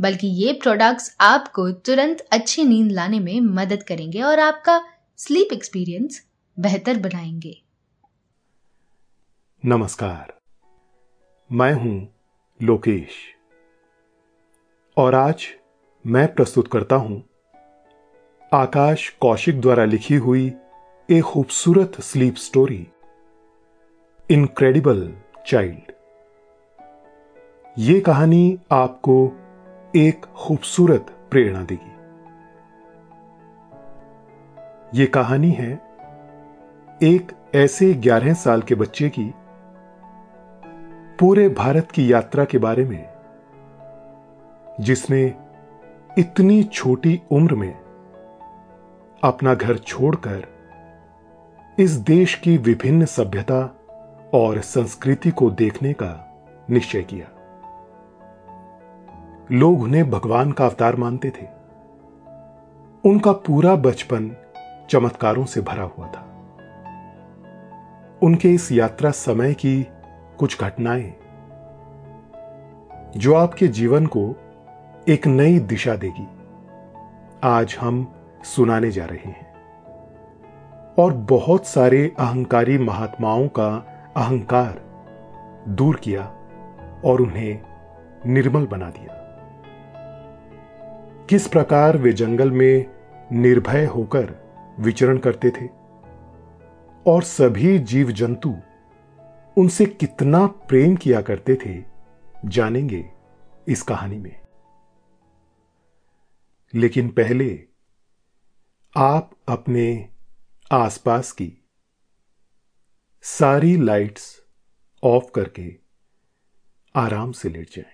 बल्कि ये प्रोडक्ट्स आपको तुरंत अच्छी नींद लाने में मदद करेंगे और आपका स्लीप एक्सपीरियंस बेहतर बनाएँगे। नमस्कार। मैं हूँ लोकेश। और आज मैं प्रस्तुत करता हूँ आकाश कौशिक द्वारा लिखी हुई एक खूबसूरत स्लीप स्टोरी इनक्रेडिबल चाइल्ड ये कहानी आपको एक खूबसूरत प्रेरणा देगी। ये कहानी है एक ऐसे ग्यारह साल के बच्चे की पूरे भारत की यात्रा के बारे में, जिसने इतनी छोटी उम्र में अपना घर छोड़कर इस देश की विभिन्न सभ्यता और संस्कृति को देखने का निश्चय किया। लोग उन्हें भगवान का अवतार मानते थे। उनका पूरा बचपन चमत्कारों से भरा हुआ था। उनके इस यात्रा समय की कुछ घटनाएँ, जो आपके जीवन को एक नई दिशा देगी, आज हम सुनाने जा रहे हैं। और बहुत सारे अहंकारी महात्माओं का अहंकार दूर किया और उन्हें निर्मल बना दिया। किस प्रकार वे जंगल में निर्भय होकर विचरण करते थे और सभी जीव जंतु उनसे कितना प्रेम किया करते थे, जानेंगे इस कहानी में लेकिन पहले आप अपने आसपास की सारी लाइट्स ऑफ़ करके आराम से लेट जाएँ।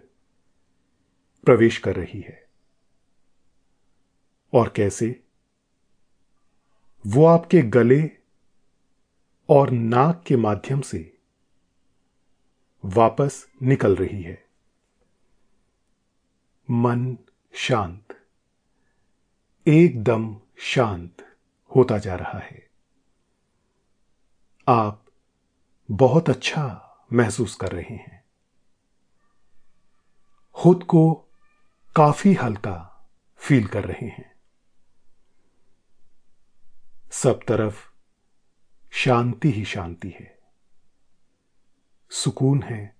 प्रवेश कर रही है। और कैसे? वो आपके गले और नाक के माध्यम से वापस निकल रही है। मन शांत, एकदम शांत होता जा रहा है। आप बहुत अच्छा महसूस कर रहे हैं। खुद को काफ़ी हल्का फील कर रहे हैं। सब तरफ़ शांति ही शांति है। सुकून है,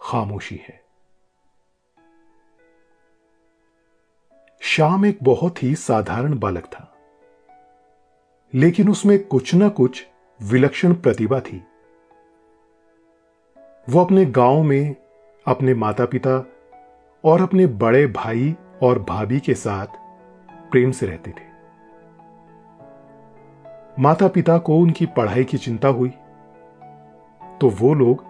खामोशी है। श्याम एक बहुत ही साधारण बालक था, लेकिन उसमें कुछ ना कुछ विलक्षण प्रतिभा थी। वो अपने गाँव में अपने माता पिता और अपने बड़े भाई और भाभी के साथ प्रेम से रहते थे। माता पिता को उनकी पढ़ाई की चिंता हुई तो वो लोग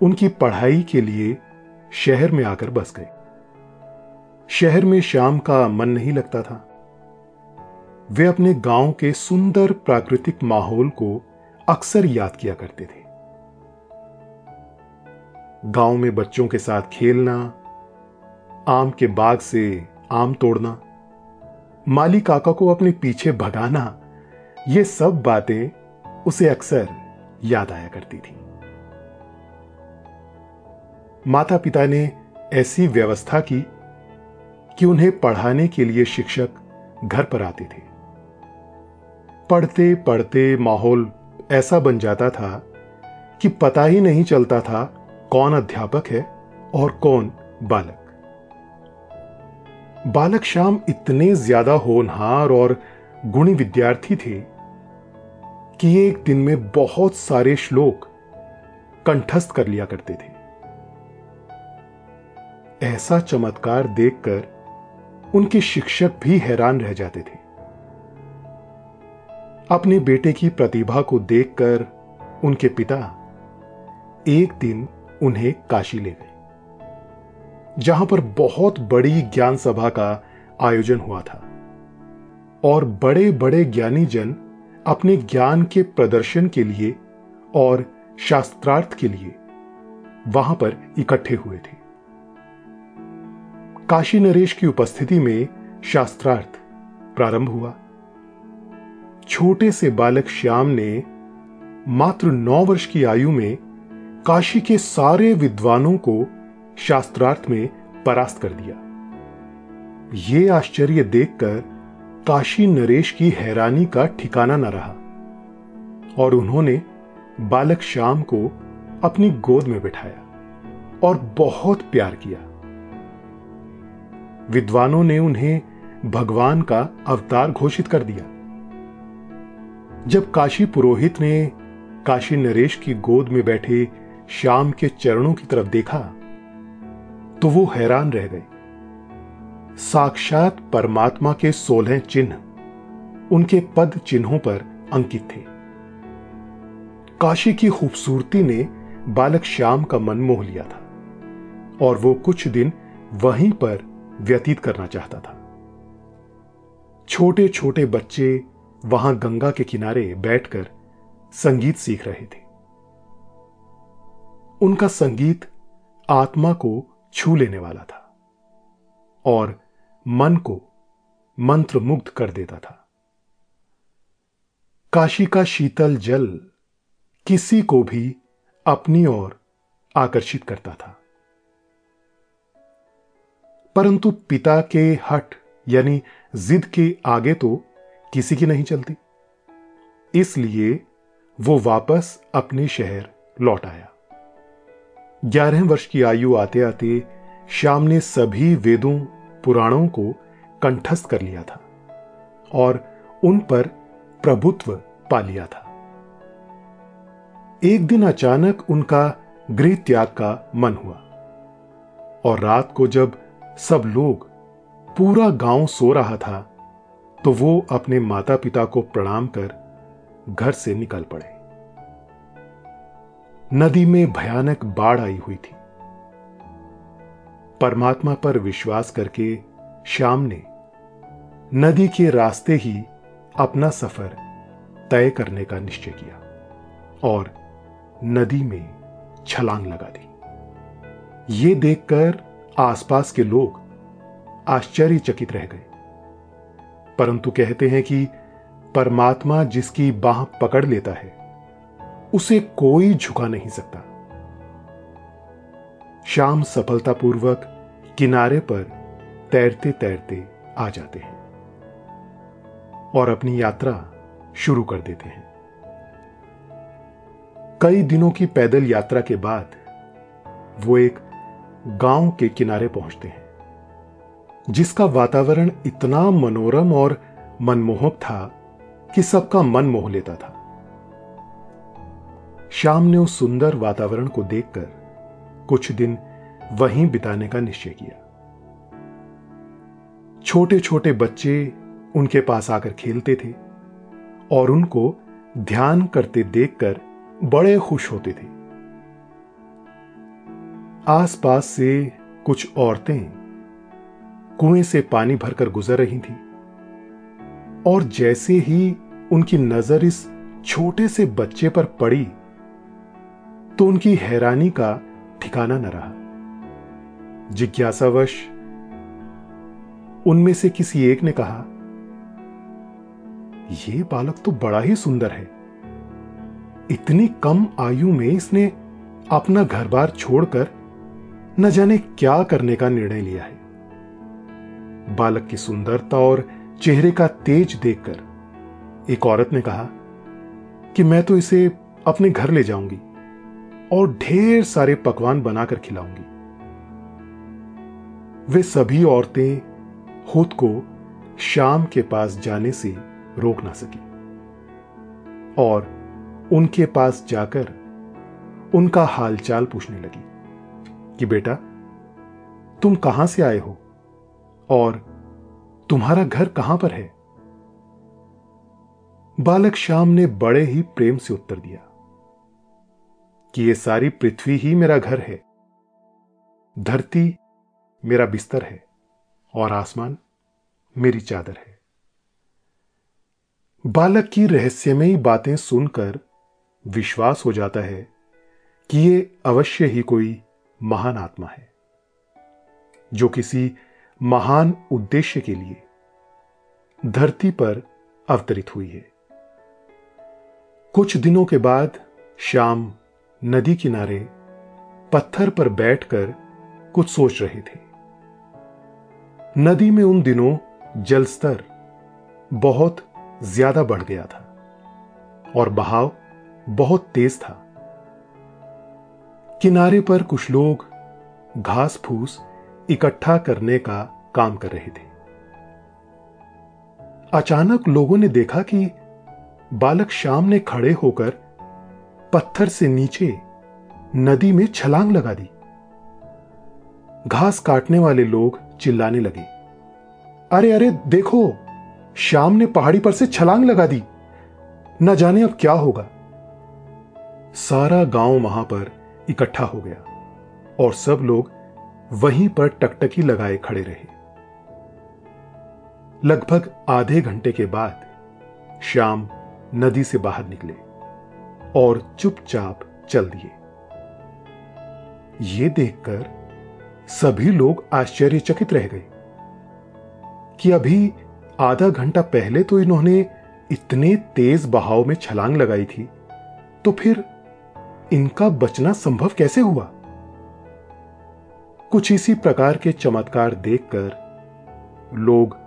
उनकी पढ़ाई के लिए शहर में आकर बस गए। शहर में शाम का मन नहीं लगता था। वे अपने गाँव के सुंदर प्राकृतिक माहौल को अक्सर याद किया करते थे। गाँव में बच्चों के साथ खेलना आम के बाग से आम तोड़ना, माली काका को अपने पीछे भगाना, ये सब बातें उसे अक्सर याद आया करती थी। माता पिता ने ऐसी व्यवस्था की कि उन्हें पढ़ाने के लिए शिक्षक घर पर आते थे। पढ़ते पढ़ते माहौल ऐसा बन जाता था कि पता ही नहीं चलता था कौन अध्यापक है और कौन बालक। बालक श्याम इतने ज़्यादा होनहार और गुणी विद्यार्थी थे कि एक दिन में बहुत सारे श्लोक कंठस्थ कर लिया करते थे। ऐसा चमत्कार देखकर उनके शिक्षक भी हैरान रह जाते थे। अपने बेटे की प्रतिभा को देखकर उनके पिता एक दिन उन्हें काशी ले गए। जहाँ पर बहुत बड़ी ज्ञान सभा का आयोजन हुआ था। और बड़े बड़े ज्ञानी जन अपने ज्ञान के प्रदर्शन के लिए और शास्त्रार्थ के लिए वहाँ पर इकट्ठे हुए थे। काशी नरेश की उपस्थिति में शास्त्रार्थ प्रारंभ हुआ। छोटे से बालक श्याम ने मात्र नौ वर्ष की आयु में काशी के सारे विद्वानों को शास्त्रार्थ में परास्त कर दिया। ये आश्चर्य देखकर काशी नरेश की हैरानी का ठिकाना न रहा और उन्होंने बालक श्याम को अपनी गोद में बिठाया और बहुत प्यार किया। विद्वानों ने उन्हें भगवान का अवतार घोषित कर दिया। जब काशी पुरोहित ने काशी नरेश की गोद में बैठे श्याम के चरणों की तरफ़ देखा तो वो हैरान रह गए। साक्षात परमात्मा के सोलह चिन्ह उनके पद चिन्हों पर अंकित थे। काशी की खूबसूरती ने बालक श्याम का मन मोह लिया था और वो कुछ दिन वहीं पर व्यतीत करना चाहता था। छोटे छोटे बच्चे वहाँ गंगा के किनारे बैठकर संगीत सीख रहे थे। उनका संगीत आत्मा को छू लेने वाला था और मन को मंत्र मुग्ध कर देता था। काशी का शीतल जल किसी को भी अपनी ओर आकर्षित करता था। परंतु पिता के हट यानी जिद के आगे तो किसी की नहीं चलती। इसलिए वो वापस अपने शहर लौट आया। ग्यारह वर्ष की आयु आते आते श्याम ने सभी वेदों, पुराणों को कंठस्थ कर लिया था और उन पर प्रभुत्व पा लिया था। एक दिन अचानक उनका गृह त्याग का मन हुआ और रात को जब सब लोग पूरा गाँव सो रहा था तो वो अपने माता पिता को प्रणाम कर घर से निकल पड़े। नदी में भयानक बाढ़ आई हुई थी। परमात्मा पर विश्वास करके श्याम ने नदी के रास्ते ही अपना सफ़र तय करने का निश्चय किया और नदी में छलांग लगा दी। ये देखकर आसपास के लोग आश्चर्यचकित रह गए। परंतु कहते हैं कि परमात्मा जिसकी बाह पकड़ लेता है उसे कोई झुका नहीं सकता। शाम सफलतापूर्वक किनारे पर तैरते तैरते आ जाते हैं और अपनी यात्रा शुरू कर देते हैं। कई दिनों की पैदल यात्रा के बाद वो एक गाँव के किनारे पहुँचते हैं, जिसका वातावरण इतना मनोरम और मनमोहक था कि सबका मन मोह लेता था। शाम ने उस सुंदर वातावरण को देखकर कुछ दिन वहीं बिताने का निश्चय किया। छोटे छोटे बच्चे उनके पास आकर खेलते थे और उनको ध्यान करते देखकर बड़े खुश होते थे। आसपास से कुछ औरतें कुएँ से पानी भरकर गुजर रही थी और जैसे ही उनकी नज़र इस छोटे से बच्चे पर पड़ी तो उनकी हैरानी का ठिकाना न रहा। जिज्ञासावश, उनमें से किसी एक ने कहा यह बालक तो बड़ा ही सुंदर है। इतनी कम आयु में इसने अपना घर बार छोड़कर न जाने क्या करने का निर्णय लिया है। बालक की सुंदरता और चेहरे का तेज देखकर एक औरत ने कहा, कि मैं तो इसे अपने घर ले जाऊँगी। और ढेर सारे पकवान बनाकर खिलाऊँगी। वे सभी औरतें खुद को शाम के पास जाने से रोक ना सकी और उनके पास जाकर उनका हालचाल पूछने लगी कि बेटा, तुम कहाँ से आए हो और तुम्हारा घर कहाँ पर है? बालक श्याम ने बड़े ही प्रेम से उत्तर दिया। कि यह सारी पृथ्वी ही मेरा घर है। धरती मेरा बिस्तर है और आसमान मेरी चादर है। बालक की रहस्यमयी बातें सुनकर विश्वास हो जाता है कि यह अवश्य ही कोई महान आत्मा है, जो किसी महान उद्देश्य के लिए धरती पर अवतरित हुई है। कुछ दिनों के बाद शाम नदी किनारे पत्थर पर बैठकर कुछ सोच रहे थे। नदी में उन दिनों जलस्तर बहुत ज़्यादा बढ़ गया था और बहाव बहुत तेज था। किनारे पर कुछ लोग घास फूस इकट्ठा करने का काम कर रहे थे। अचानक लोगों ने देखा कि बालक शाम ने खड़े होकर पत्थर से नीचे नदी में छलांग लगा दी। घास काटने वाले लोग चिल्लाने लगे। अरे अरे, देखो शाम ने पहाड़ी पर से छलांग लगा दी। न जाने अब क्या होगा। सारा गाँव वहाँ पर इकट्ठा हो गया और सब लोग वहीं पर टकटकी लगाए खड़े रहे। लगभग आधे घंटे के बाद शाम नदी से बाहर निकले। और चुपचाप चल दिए। ये देखकर सभी लोग आश्चर्यचकित रह गए कि अभी आधा घंटा पहले तो इन्होंने इतने तेज बहाव में छलांग लगाई थी तो फिर इनका बचना संभव कैसे हुआ? कुछ इसी प्रकार के चमत्कार देखकर लोग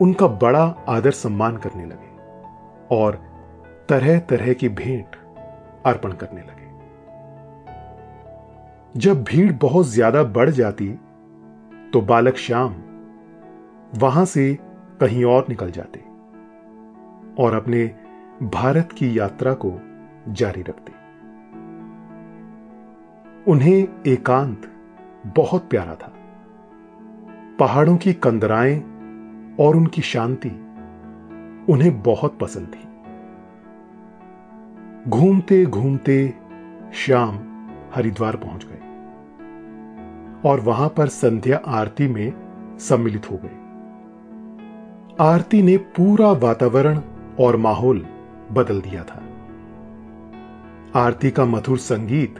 उनका बड़ा आदर सम्मान करने लगे और तरह तरह की भेंट अर्पण करने लगे। जब भीड़ बहुत ज़्यादा बढ़ जाती तो बालक श्याम वहाँ से कहीं और निकल जाते और अपने भारत की यात्रा को जारी रखते। उन्हें एकांत बहुत प्यारा था। पहाड़ों की कंदराएँ और उनकी शांति उन्हें बहुत पसंद थी। घूमते घूमते शाम हरिद्वार पहुँच गए और वहाँ पर संध्या आरती में सम्मिलित हो गए। आरती ने पूरा वातावरण और माहौल बदल दिया था। आरती का मधुर संगीत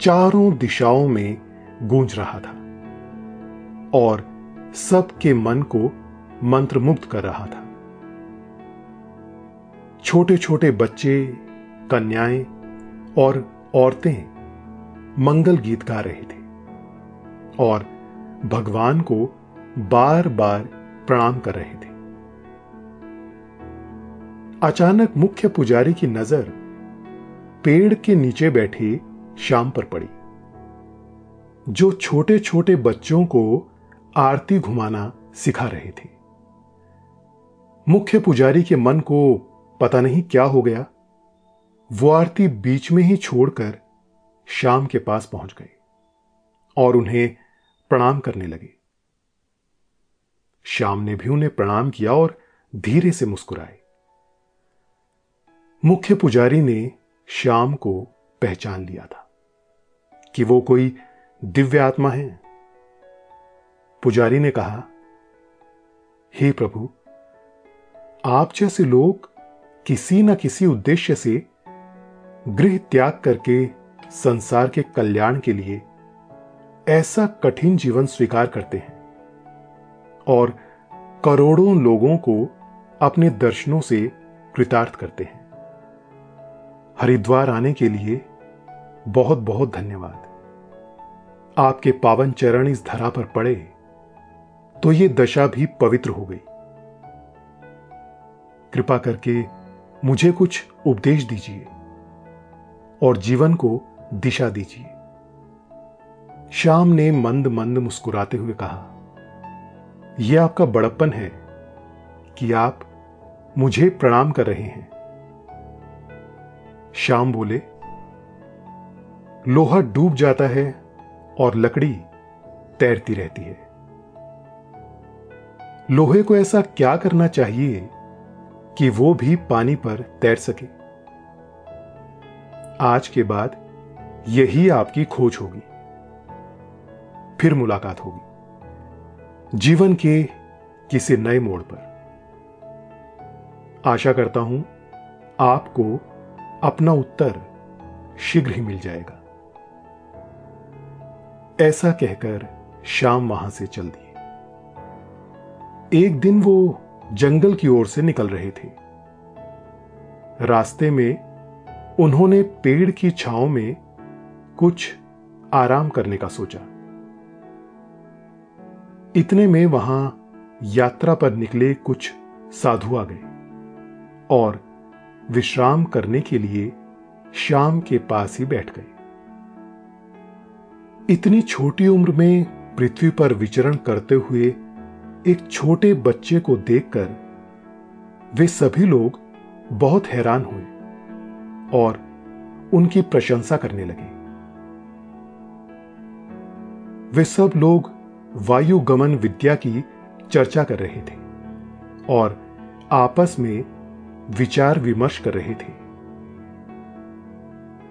चारों दिशाओं में गूंज रहा था और सबके मन को मंत्रमुग्ध कर रहा था। छोटे छोटे बच्चे कन्याएँ और औरतें मंगल गीत गा रहे थे और भगवान को बार बार प्रणाम कर रहे थे। अचानक मुख्य पुजारी की नज़र पेड़ के नीचे बैठे शाम पर पड़ी, जो छोटे छोटे बच्चों को आरती घुमाना सिखा रहे थे। मुख्य पुजारी के मन को पता नहीं क्या हो गया। वो आरती बीच में ही छोड़कर शाम के पास पहुँच गए और उन्हें प्रणाम करने लगे। श्याम ने भी उन्हें प्रणाम किया और धीरे से मुस्कुराए मुख्य पुजारी ने श्याम को पहचान लिया था कि वो कोई दिव्य आत्मा है। पुजारी ने कहा, हे प्रभु, आप जैसे लोग किसी न किसी उद्देश्य से गृह त्याग करके संसार के कल्याण के लिए ऐसा कठिन जीवन स्वीकार करते हैं और करोड़ों लोगों को अपने दर्शनों से कृतार्थ करते हैं। हरिद्वार आने के लिए बहुत बहुत धन्यवाद। आपके पावन चरण इस धरा पर पड़े तो ये दशा भी पवित्र हो गई। कृपा करके मुझे कुछ उपदेश दीजिए। और जीवन को दिशा दीजिए। श्याम ने मंद मंद मुस्कुराते हुए कहा यह आपका बड़प्पन है कि आप मुझे प्रणाम कर रहे हैं। श्याम बोले, लोहा डूब जाता है और लकड़ी तैरती रहती है। लोहे को ऐसा क्या करना चाहिए कि वो भी पानी पर तैर सके? आज के बाद यही आपकी खोज होगी, फिर मुलाकात होगी, जीवन के किसी नए मोड़ पर। आशा करता हूँ आपको अपना उत्तर शीघ्र ही मिल जाएगा। ऐसा कहकर शाम वहाँ से चल दिए। एक दिन वो जंगल की ओर से निकल रहे थे। रास्ते में उन्होंने पेड़ की छांव में कुछ आराम करने का सोचा। इतने में वहाँ यात्रा पर निकले कुछ साधु आ गए और विश्राम करने के लिए शाम के पास ही बैठ गए। इतनी छोटी उम्र में पृथ्वी पर विचरण करते हुए एक छोटे बच्चे को देखकर वे सभी लोग बहुत हैरान हुए। और उनकी प्रशंसा करने लगे। वे सब लोग वायु गमन विद्या की चर्चा कर रहे थे और आपस में विचार विमर्श कर रहे थे।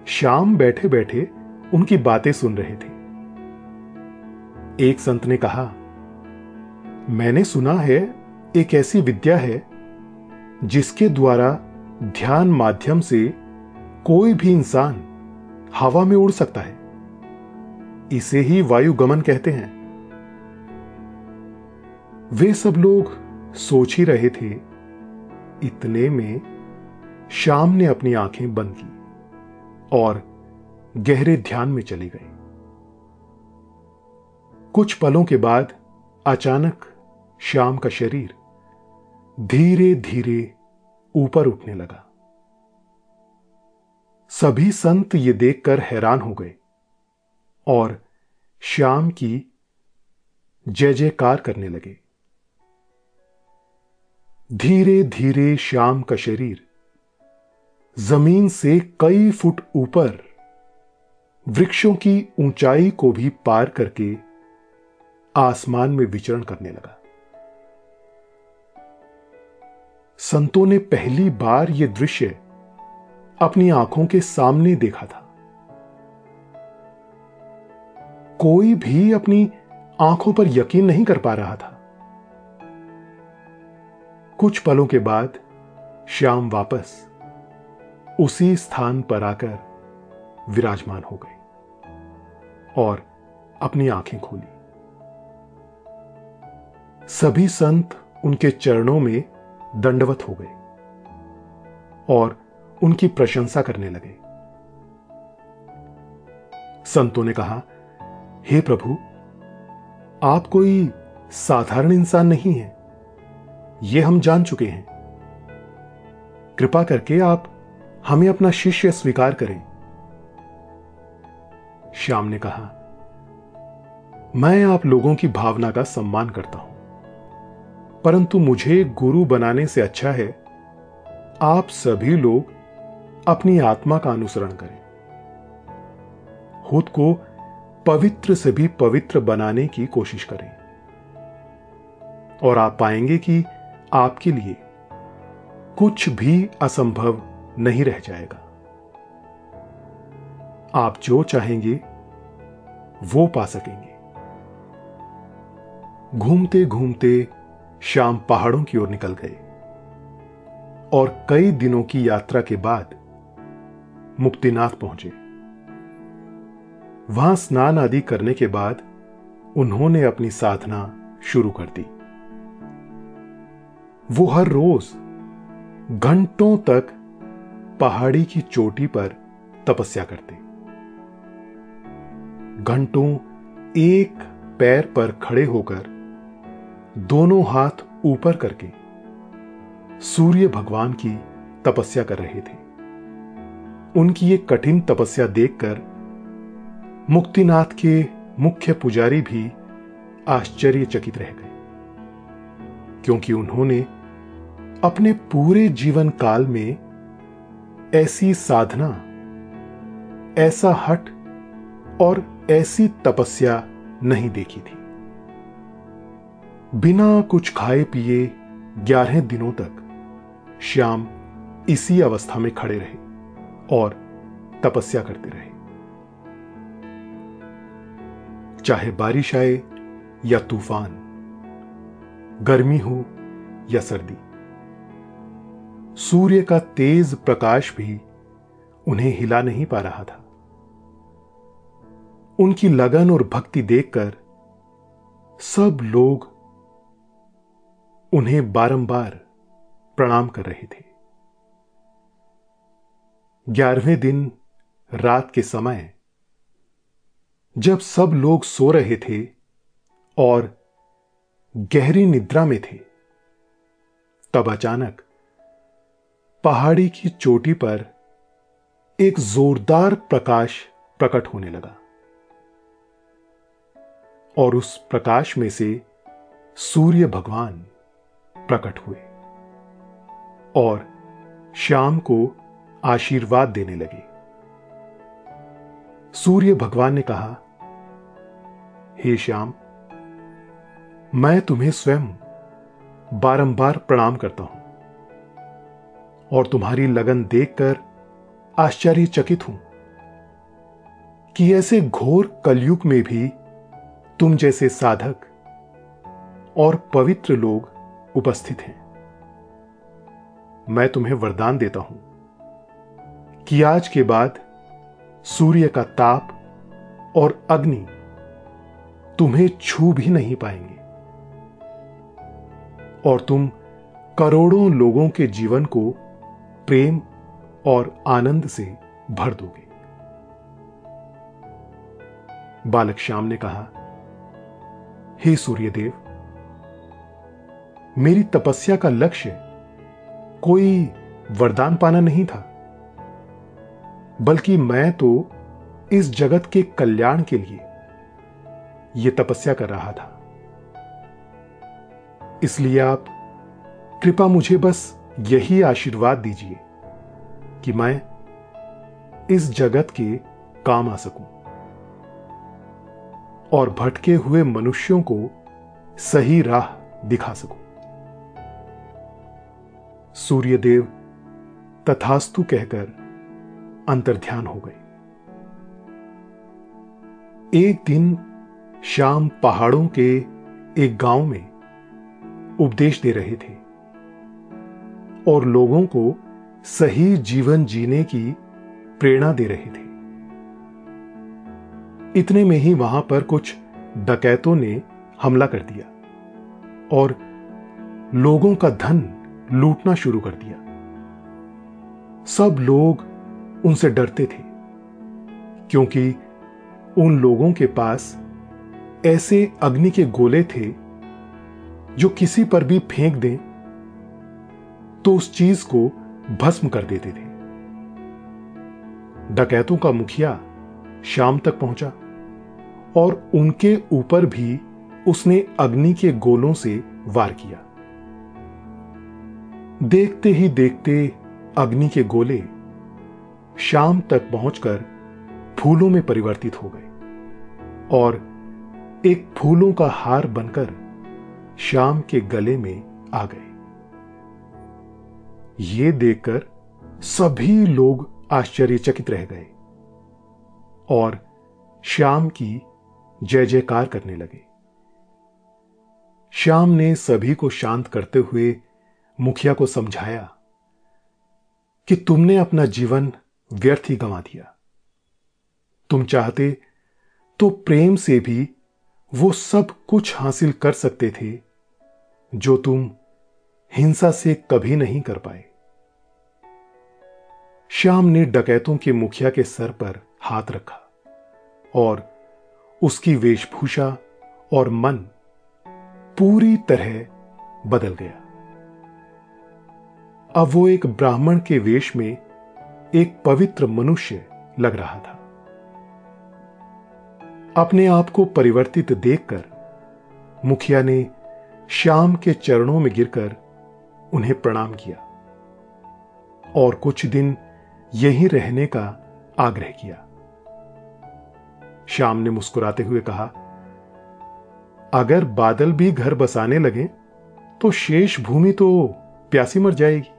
शाम बैठे बैठे उनकी बातें सुन रहे थे। एक संत ने कहा, मैंने सुना है, एक ऐसी विद्या है जिसके द्वारा ध्यान माध्यम से कोई भी इंसान हवा में उड़ सकता है। इसे ही वायु गमन कहते हैं। वे सब लोग सोच ही रहे थे। इतने में शाम ने अपनी आँखें बंद की और गहरे ध्यान में चली गई कुछ पलों के बाद अचानक शाम का शरीर धीरे धीरे ऊपर उठने लगा। सभी संत ये देखकर हैरान हो गए और श्याम की जय जयकार करने लगे। धीरे धीरे श्याम का शरीर ज़मीन से कई फुट ऊपर वृक्षों की ऊंचाई को भी पार करके आसमान में विचरण करने लगा। संतों ने पहली बार यह दृश्य अपनी आँखों के सामने देखा था। कोई भी अपनी आँखों पर यकीन नहीं कर पा रहा था। कुछ पलों के बाद श्याम वापस उसी स्थान पर आकर विराजमान हो गए और अपनी आँखें खोली। सभी संत उनके चरणों में दंडवत हो गए और उनकी प्रशंसा करने लगे। संतों ने कहा, हे प्रभु, आप कोई साधारण इंसान नहीं है। यह हम जान चुके हैं। कृपा करके आप हमें अपना शिष्य स्वीकार करें। श्याम ने कहा, मैं आप लोगों की भावना का सम्मान करता हूँ। परंतु मुझे गुरु बनाने से अच्छा है, आप सभी लोग अपनी आत्मा का अनुसरण करें। खुद को पवित्र से भी पवित्र बनाने की कोशिश करें। और आप पाएँगे कि आपके लिए कुछ भी असंभव नहीं रह जाएगा। आप जो चाहेंगे, वो पा सकेंगे। घूमते घूमते शाम पहाड़ों की ओर निकल गए। और कई दिनों की यात्रा के बाद मुक्तिनाथ पहुँचे। वहाँ स्नान आदि करने के बाद उन्होंने अपनी साधना शुरू कर दी। वो हर रोज घंटों तक पहाड़ी की चोटी पर तपस्या करते। घंटों एक पैर पर खड़े होकर दोनों हाथ ऊपर करके सूर्य भगवान की तपस्या कर रहे थे। उनकी ये कठिन तपस्या देखकर मुक्तिनाथ के मुख्य पुजारी भी आश्चर्यचकित रह गए, क्योंकि उन्होंने अपने पूरे जीवन काल में ऐसी साधना, ऐसा हट और ऐसी तपस्या नहीं देखी थी। बिना कुछ खाए पिए ग्यारह दिनों तक श्याम इसी अवस्था में खड़े रहे। और तपस्या करते रहे। चाहे बारिश आए या तूफ़ान, गर्मी हो या सर्दी, सूर्य का तेज प्रकाश भी उन्हें हिला नहीं पा रहा था। उनकी लगन और भक्ति देखकर सब लोग उन्हें बारंबार प्रणाम कर रहे थे। ग्यारहवें दिन रात के समय, जब सब लोग सो रहे थे और गहरी निद्रा में थे, तब अचानक पहाड़ी की चोटी पर एक जोरदार प्रकाश प्रकट होने लगा और उस प्रकाश में से सूर्य भगवान प्रकट हुए और श्याम को आशीर्वाद देने लगे। सूर्य भगवान ने कहा, हे श्याम, मैं तुम्हें स्वयं बारंबार प्रणाम करता हूँ और तुम्हारी लगन देखकर आश्चर्यचकित हूँ कि ऐसे घोर कलयुग में भी तुम जैसे साधक और पवित्र लोग उपस्थित हैं। मैं तुम्हें वरदान देता हूँ कि आज के बाद सूर्य का ताप और अग्नि तुम्हें छू भी नहीं पाएँगे। और तुम करोड़ों लोगों के जीवन को प्रेम और आनंद से भर दोगे। बालक श्याम ने कहा, हे सूर्यदेव, मेरी तपस्या का लक्ष्य कोई वरदान पाना नहीं था। बल्कि मैं तो इस जगत के कल्याण के लिए यह तपस्या कर रहा था। इसलिए आप कृपा मुझे बस यही आशीर्वाद दीजिए कि मैं इस जगत के काम आ सकूँ और भटके हुए मनुष्यों को सही राह दिखा सकूँ। सूर्यदेव तथास्तु कहकर अंतर्ध्यान हो गए एक दिन शाम पहाड़ों के एक गाँव में उपदेश दे रहे थे और लोगों को सही जीवन जीने की प्रेरणा दे रहे थे। इतने में ही वहाँ पर कुछ डकैतों ने हमला कर दिया और लोगों का धन लूटना शुरू कर दिया। सब लोग उनसे डरते थे, क्योंकि उन लोगों के पास ऐसे अग्नि के गोले थे जो किसी पर भी फेंक दें तो उस चीज़ को भस्म कर देते थे। डकैतों का मुखिया शाम तक पहुँचा और उनके ऊपर भी उसने अग्नि के गोलों से वार किया। देखते ही देखते अग्नि के गोले शाम तक पहुंचकर फूलों में परिवर्तित हो गए और एक फूलों का हार बनकर श्याम के गले में आ गए। ये देखकर सभी लोग आश्चर्यचकित रह गए और श्याम की जय जयकार करने लगे। श्याम ने सभी को शांत करते हुए मुखिया को समझाया कि तुमने अपना जीवन व्यर्थ ही गंवा दिया। तुम चाहते तो प्रेम से भी वो सब कुछ हासिल कर सकते थे, जो तुम हिंसा से कभी नहीं कर पाए। श्याम ने डकैतों के मुखिया के सर पर हाथ रखा और उसकी वेशभूषा और मन पूरी तरह बदल गया। अब वो एक ब्राह्मण के वेश में एक पवित्र मनुष्य लग रहा था। अपने आप को परिवर्तित देखकर मुखिया ने श्याम के चरणों में गिरकर उन्हें प्रणाम किया और कुछ दिन यहीं रहने का आग्रह किया। श्याम ने मुस्कुराते हुए कहा, अगर बादल भी घर बसाने लगे तो शेष भूमि तो प्यासी मर जाएगी।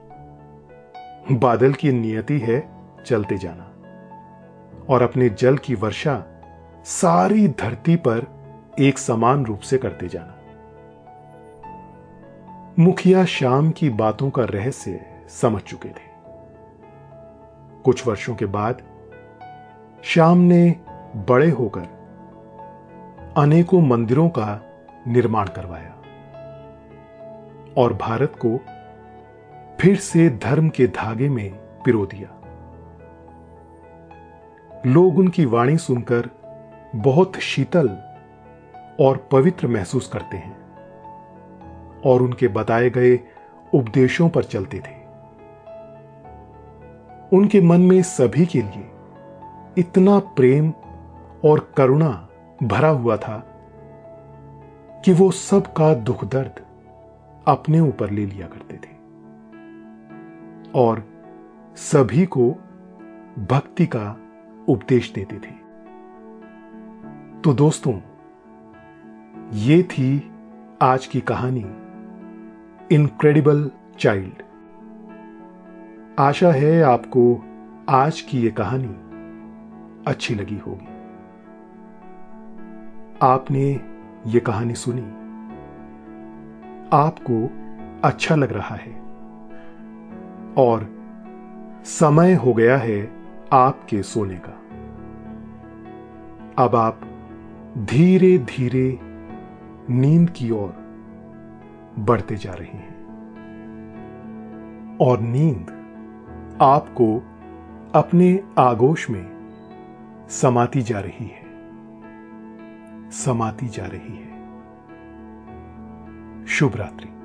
बादल की नियति है चलते जाना, और अपने जल की वर्षा सारी धरती पर एक समान रूप से करते जाना। मुखिया शाम की बातों का रहस्य समझ चुके थे। कुछ वर्षों के बाद श्याम ने बड़े होकर अनेकों मंदिरों का निर्माण करवाया, और भारत को फिर से धर्म के धागे में पिरो दिया। लोग उनकी वाणी सुनकर बहुत शीतल और पवित्र महसूस करते हैं और उनके बताए गए उपदेशों पर चलते थे। उनके मन में सभी के लिए इतना प्रेम और करुणा भरा हुआ था कि वो सबका दुख दर्द अपने ऊपर ले लिया करते थे। और सभी को भक्ति का उपदेश देते थे। तो दोस्तों, ये थी आज की कहानी इनक्रेडिबल चाइल्ड आशा है आपको आज की ये कहानी अच्छी लगी होगी। आपने ये कहानी सुनी। आपको अच्छा लग रहा है। और समय हो गया है आपके सोने का। अब आप धीरे धीरे नींद की ओर बढ़ते जा रहे हैं। और नींद आपको अपने आगोश में समाती जा रही है। समाती जा रही है। शुभ रात्रि।